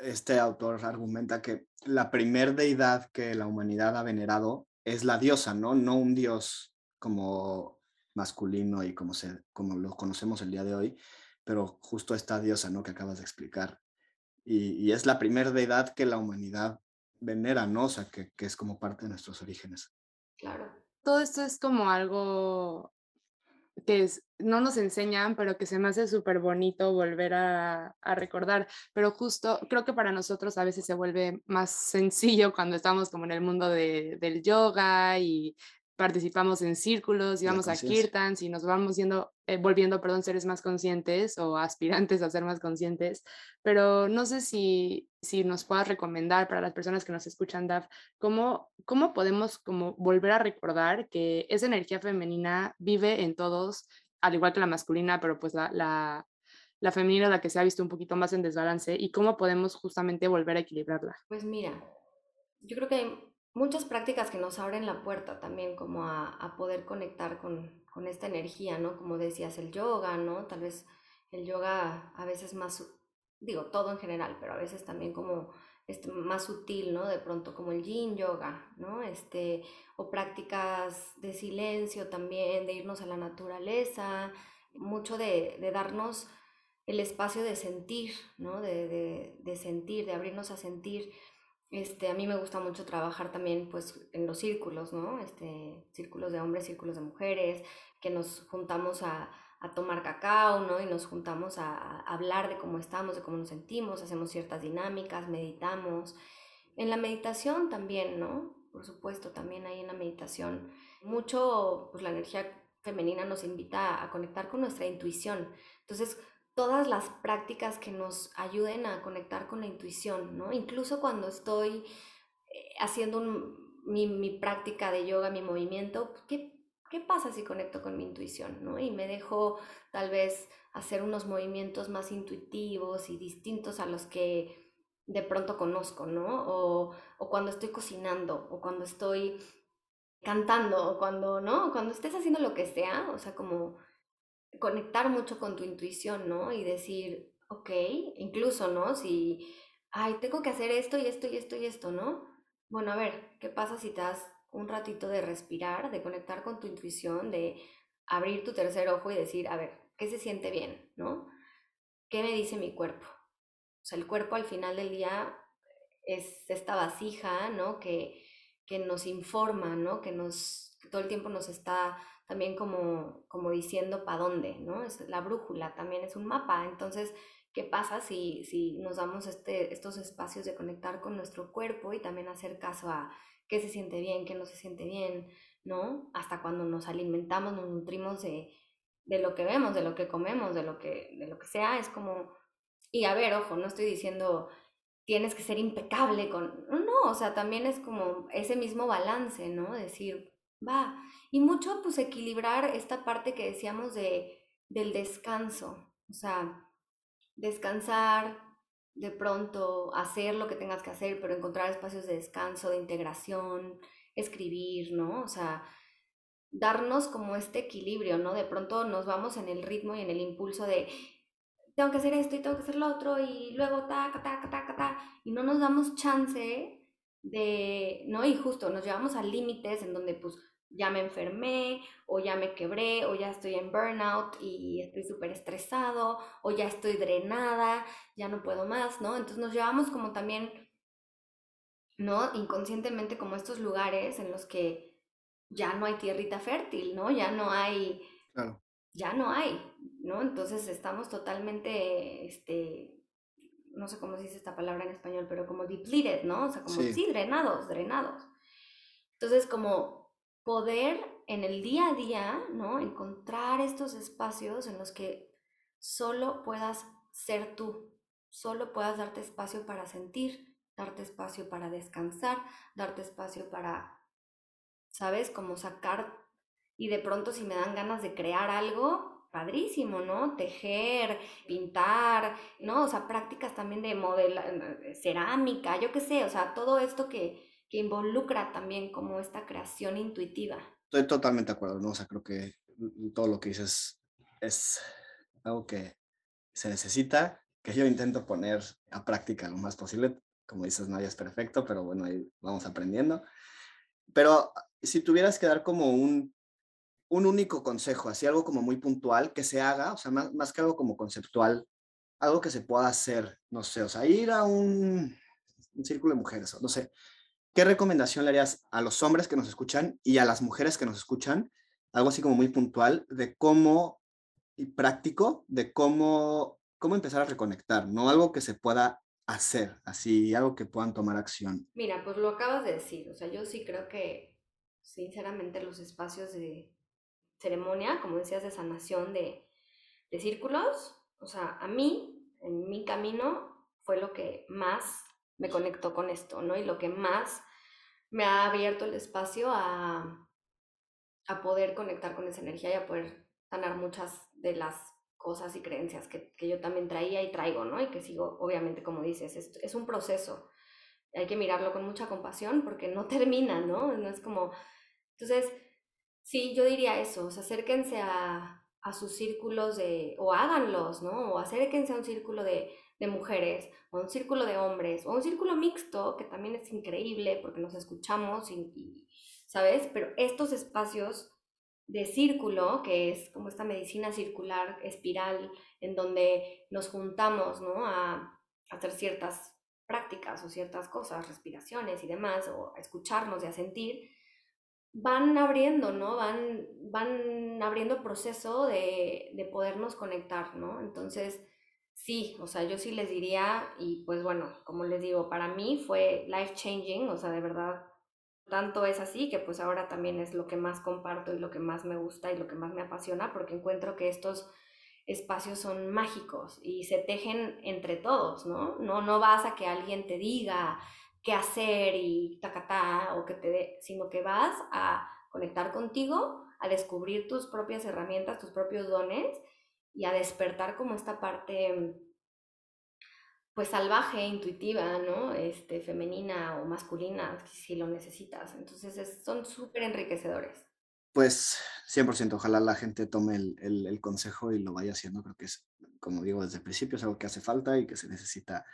B: este autor argumenta que la primer deidad que la humanidad ha venerado es la diosa, ¿no? No un dios como masculino y como, se, como lo conocemos el día de hoy, pero justo esta diosa, ¿no? Que acabas de explicar. Y, y es la primera deidad que la humanidad venera, ¿no? O que, que es como parte de nuestros orígenes.
C: Claro.
A: Todo esto es como algo que no nos enseñan, pero que se me hace súper bonito volver a, recordar. Pero justo creo que para nosotros a veces se vuelve más sencillo cuando estamos como en el mundo del yoga y participamos en círculos y vamos a kirtans y nos vamos siendo, eh, volviendo, perdón, seres más conscientes o aspirantes a ser más conscientes, pero no sé si, si nos puedas recomendar para las personas que nos escuchan, Daf, cómo, cómo podemos como volver a recordar que esa energía femenina vive en todos, al igual que la masculina, pero pues la, la, la femenina la que se ha visto un poquito más en desbalance y cómo podemos justamente volver a equilibrarla.
C: Pues mira, yo creo que hay muchas prácticas que nos abren la puerta también como a, poder conectar con, con, esta energía, ¿no? Como decías, el yoga, ¿no? Tal vez el yoga a veces más, digo, todo en general, pero a veces también como este, más sutil, ¿no? De pronto como el yin yoga, ¿no? Este, o prácticas de silencio también, de irnos a la naturaleza, mucho de, de darnos el espacio de sentir, ¿no? De, de, de sentir, de abrirnos a sentir este, a mí me gusta mucho trabajar también pues en los círculos, ¿no? Este, círculos de hombres, círculos de mujeres, que nos juntamos a, tomar cacao, ¿no? Y nos juntamos a, hablar de cómo estamos, de cómo nos sentimos, hacemos ciertas dinámicas, meditamos. En la meditación también, ¿no? Por supuesto, también hay en la meditación mucho, pues la energía femenina nos invita a conectar con nuestra intuición. Entonces, todas las prácticas que nos ayuden a conectar con la intuición, ¿no? Incluso cuando estoy eh, haciendo mi, práctica de yoga, mi movimiento, ¿qué, ¿qué pasa si conecto con mi intuición, ¿no? Y me dejo tal vez hacer unos movimientos más intuitivos y distintos a los que de pronto conozco, ¿no? O, o cuando estoy cocinando, o cuando estoy cantando, o cuando, ¿no? Cuando estés haciendo lo que sea, o sea, como conectar mucho con tu intuición, ¿no? Y decir, ok, incluso, ¿no? Si, ay, tengo que hacer esto y esto y esto y esto, ¿no? Bueno, a ver, ¿qué pasa si te das un ratito de respirar, de conectar con tu intuición, de abrir tu tercer ojo y decir, a ver, ¿qué se siente bien, ¿no? ¿Qué me dice mi cuerpo? O sea, el cuerpo al final del día es esta vasija, ¿no? Que, que nos informa, ¿no? Que nos, que todo el tiempo nos está también como, como diciendo para dónde, ¿no? Es la brújula, también es un mapa. Entonces, ¿qué pasa si, si nos damos este, estos espacios de conectar con nuestro cuerpo y también hacer caso a qué se siente bien, qué no se siente bien, ¿no? Hasta cuando nos alimentamos, nos nutrimos de, de lo que vemos, de lo que comemos, de lo que, de lo que sea, es como... Y a ver, ojo, no estoy diciendo tienes que ser impecable con... No, o sea, también es como ese mismo balance, ¿no? Decir, Va. Y mucho, pues, equilibrar esta parte que decíamos de, del descanso. O sea, descansar, de pronto hacer lo que tengas que hacer, pero encontrar espacios de descanso, de integración, escribir, ¿no? O sea, darnos como este equilibrio, ¿no? De pronto nos vamos en el ritmo y en el impulso de tengo que hacer esto y tengo que hacer lo otro y luego taca, taca, taca, taca, y no nos damos chance de, ¿no? Y justo nos llevamos a límites en donde pues ya me enfermé o ya me quebré o ya estoy en burnout y estoy súper estresado o ya estoy drenada, ya no puedo más, ¿no? Entonces nos llevamos como también, ¿no? Inconscientemente como estos lugares en los que ya no hay tierrita fértil, ¿no? Ya no hay... Ya no hay, ¿no? Entonces estamos totalmente, este, no sé cómo se dice esta palabra en español, pero como depleted, ¿no? O sea, como sí drenados, drenados. Entonces, como poder en el día a día, ¿no? Encontrar estos espacios en los que solo puedas ser tú, solo puedas darte espacio para sentir, darte espacio para descansar, darte espacio para, ¿sabes? Como sacar y de pronto si me dan ganas de crear algo, padrísimo, ¿no? Tejer, pintar, ¿no? O sea, prácticas también de modela, cerámica, yo qué sé, o sea, todo esto que, que involucra también como esta creación intuitiva.
B: Estoy totalmente de acuerdo, ¿no? O sea, creo que todo lo que dices es algo que se necesita, que yo intento poner a práctica lo más posible. Como dices, nadie es perfecto, pero bueno, ahí vamos aprendiendo. Pero si tuvieras que dar como un, un único consejo, así algo como muy puntual, que se haga, o sea, más, más que algo como conceptual, algo que se pueda hacer, no sé, o sea, ir a un, un círculo de mujeres, no sé, ¿qué recomendación le harías a los hombres que nos escuchan y a las mujeres que nos escuchan? Algo así como muy puntual de cómo y práctico de cómo, cómo empezar a reconectar, no algo que se pueda hacer, así, algo que puedan tomar acción.
C: Mira, pues lo acabas de decir, o sea, yo sí creo que sinceramente, los espacios de ceremonia, como decías, de sanación de, de círculos. O sea, a mí, en mi camino, fue lo que más me conectó con esto, ¿no? Y lo que más me ha abierto el espacio a, a poder conectar con esa energía y a poder sanar muchas de las cosas y creencias que, que yo también traía y traigo, ¿no? Y que sigo, obviamente, como dices, es, un proceso. Hay que mirarlo con mucha compasión porque no termina, ¿no? No es como... Entonces, sí, yo diría eso, o sea, acérquense a, a sus círculos de, o háganlos, ¿no? O acérquense a un círculo de, de mujeres, o un círculo de hombres, o un círculo mixto, que también es increíble porque nos escuchamos y ¿sabes? Pero estos espacios de círculo, que es como esta medicina circular, espiral, en donde nos juntamos, ¿no? A, hacer ciertas prácticas o ciertas cosas, respiraciones y demás, o a escucharnos y a sentir, van abriendo, ¿no? Van, van abriendo proceso de, de podernos conectar, ¿no? Entonces, sí, o sea, yo sí les diría, y pues bueno, como les digo, para mí fue life changing, o sea, de verdad tanto es así que pues ahora también es lo que más comparto y lo que más me gusta y lo que más me apasiona porque encuentro que estos espacios son mágicos y se tejen entre todos, ¿no? No, no vas a que alguien te diga qué hacer y tacatá o que te dé, sino que vas a conectar contigo, a descubrir tus propias herramientas, tus propios dones y a despertar como esta parte pues salvaje, intuitiva, ¿no? Este, femenina o masculina, si lo necesitas. Entonces son súper enriquecedores.
B: Pues 100%, ojalá la gente tome el, el, consejo y lo vaya haciendo. Creo que es, como digo desde el principio, es algo que hace falta y que se necesita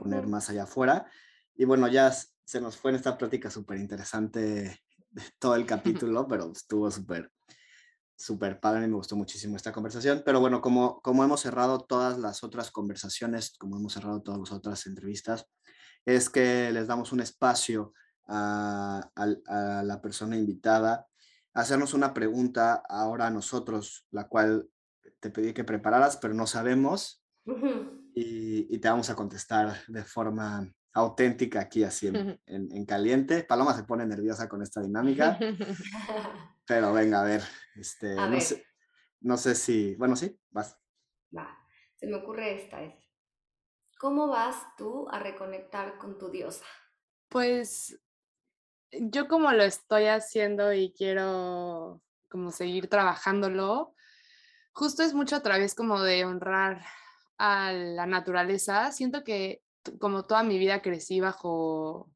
B: poner más allá afuera. Y bueno, ya se nos fue en esta plática súper interesante todo el capítulo, pero estuvo súper súper padre, me gustó muchísimo esta conversación, pero bueno, como, como hemos cerrado todas las otras conversaciones, como hemos cerrado todas las otras entrevistas, es que les damos un espacio a, a, la persona invitada, a hacernos una pregunta ahora a nosotros, la cual te pedí que prepararas, pero no sabemos, y, y, te vamos a contestar de forma auténtica aquí, así en, en, caliente. Paloma se pone nerviosa con esta dinámica, pero venga, a ver, este, no, Sé, no sé si, bueno, sí, vas.
C: Va, se me ocurre esta, es, ¿cómo vas tú a reconectar con tu diosa?
A: Pues yo como lo estoy haciendo y quiero como seguir trabajándolo, justo es mucho a través como de honrar a la naturaleza. Siento que como toda mi vida crecí bajo,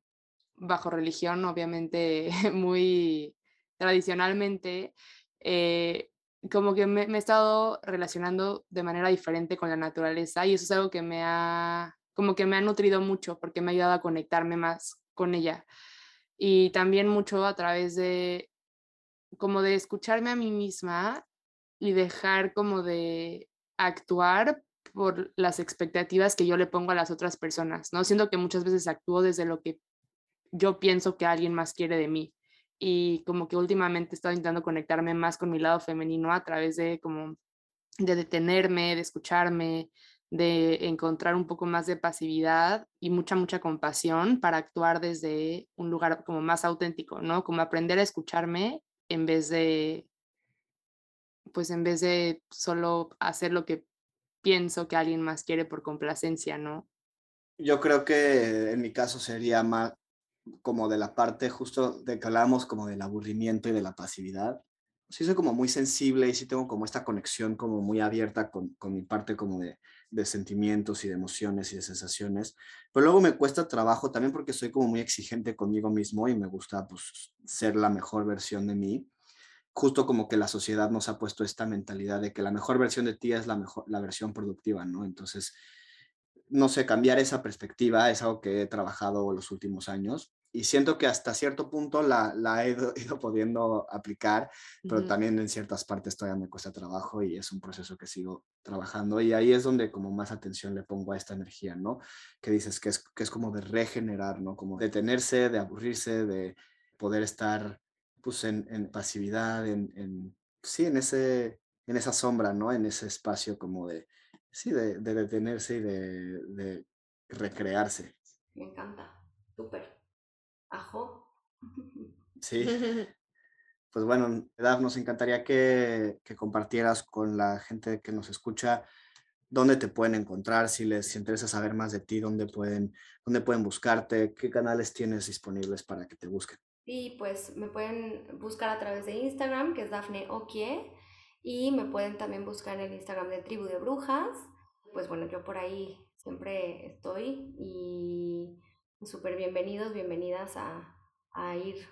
A: bajo religión, obviamente muy tradicionalmente, eh, como que me, he estado relacionando de manera diferente con la naturaleza y eso es algo que me ha, como que me ha nutrido mucho porque me ha ayudado a conectarme más con ella. Y también mucho a través de, como de escucharme a mí misma y dejar como de actuar por las expectativas que yo le pongo a las otras personas, ¿no? Siento que muchas veces actúo desde lo que yo pienso que alguien más quiere de mí y como que últimamente he estado intentando conectarme más con mi lado femenino a través de como de detenerme, de escucharme, de encontrar un poco más de pasividad y mucha, mucha compasión para actuar desde un lugar como más auténtico, ¿no? Como aprender a escucharme en vez de, pues en vez de solo hacer lo que pienso que alguien más quiere por complacencia, ¿no?
B: Yo creo que en mi caso sería más, como de la parte justo de que hablábamos como del aburrimiento y de la pasividad. Sí soy como muy sensible y sí tengo como esta conexión como muy abierta con, con mi parte como de, de, sentimientos y de emociones y de sensaciones. Pero luego me cuesta trabajo también porque soy como muy exigente conmigo mismo y me gusta pues ser la mejor versión de mí. Justo como que la sociedad nos ha puesto esta mentalidad de que la mejor versión de ti es la, mejor, la versión productiva, ¿no? Entonces, no sé, cambiar esa perspectiva es algo que he trabajado los últimos años y siento que hasta cierto punto la, la he ido, ido, pudiendo aplicar, pero también en ciertas partes todavía me cuesta trabajo y es un proceso que sigo trabajando y ahí es donde como más atención le pongo a esta energía, ¿no? Que dices que es, que es como de regenerar, ¿no? Como detenerse, de aburrirse, de poder estar pues en, en pasividad, en, en, sí, en, ese, en esa sombra, ¿no? En ese espacio como de, sí, de, de detenerse y de, de recrearse.
C: Me encanta, súper. Ajo.
B: Sí. pues bueno, Edad, nos encantaría que, que, compartieras con la gente que nos escucha dónde te pueden encontrar, si les interesa saber más de ti, dónde pueden, dónde pueden buscarte, qué canales tienes disponibles para que te busquen.
C: Sí, pues me pueden buscar a través de Instagram, que es Dafne Okie, y me pueden también buscar en el Instagram de Tribu de Brujas. Pues bueno, yo por ahí siempre estoy y súper bienvenidos, bienvenidas a, a ir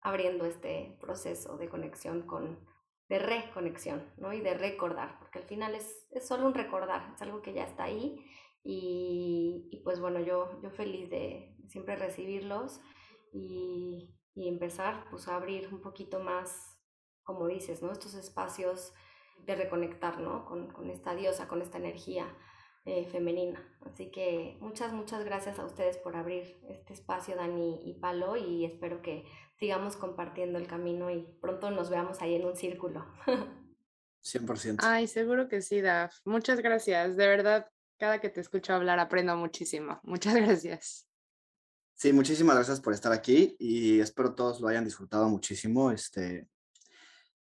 C: abriendo este proceso de conexión con, de reconexión, ¿no? Y de recordar, porque al final es, es solo un recordar, es algo que ya está ahí y, y pues bueno, yo, yo feliz de siempre recibirlos y, y, empezar pues a abrir un poquito más, como dices, ¿no? Estos espacios de reconectar, ¿no? Con, con esta diosa, con esta energía eh, femenina. Así que muchas, muchas gracias a ustedes por abrir este espacio, Dani y Palo, y espero que sigamos compartiendo el camino y pronto nos veamos ahí en un círculo.
B: 100%.
A: Ay, seguro que sí, Daf. Muchas gracias. De verdad, cada que te escucho hablar aprendo muchísimo. Muchas gracias.
B: Sí, muchísimas gracias por estar aquí y espero todos lo hayan disfrutado muchísimo. Este,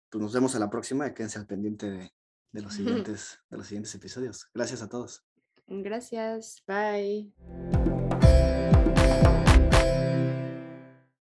B: pues nos vemos a la próxima y quédense al pendiente de, de los siguientes, de los siguientes episodios. Gracias a todos.
A: Gracias. Bye.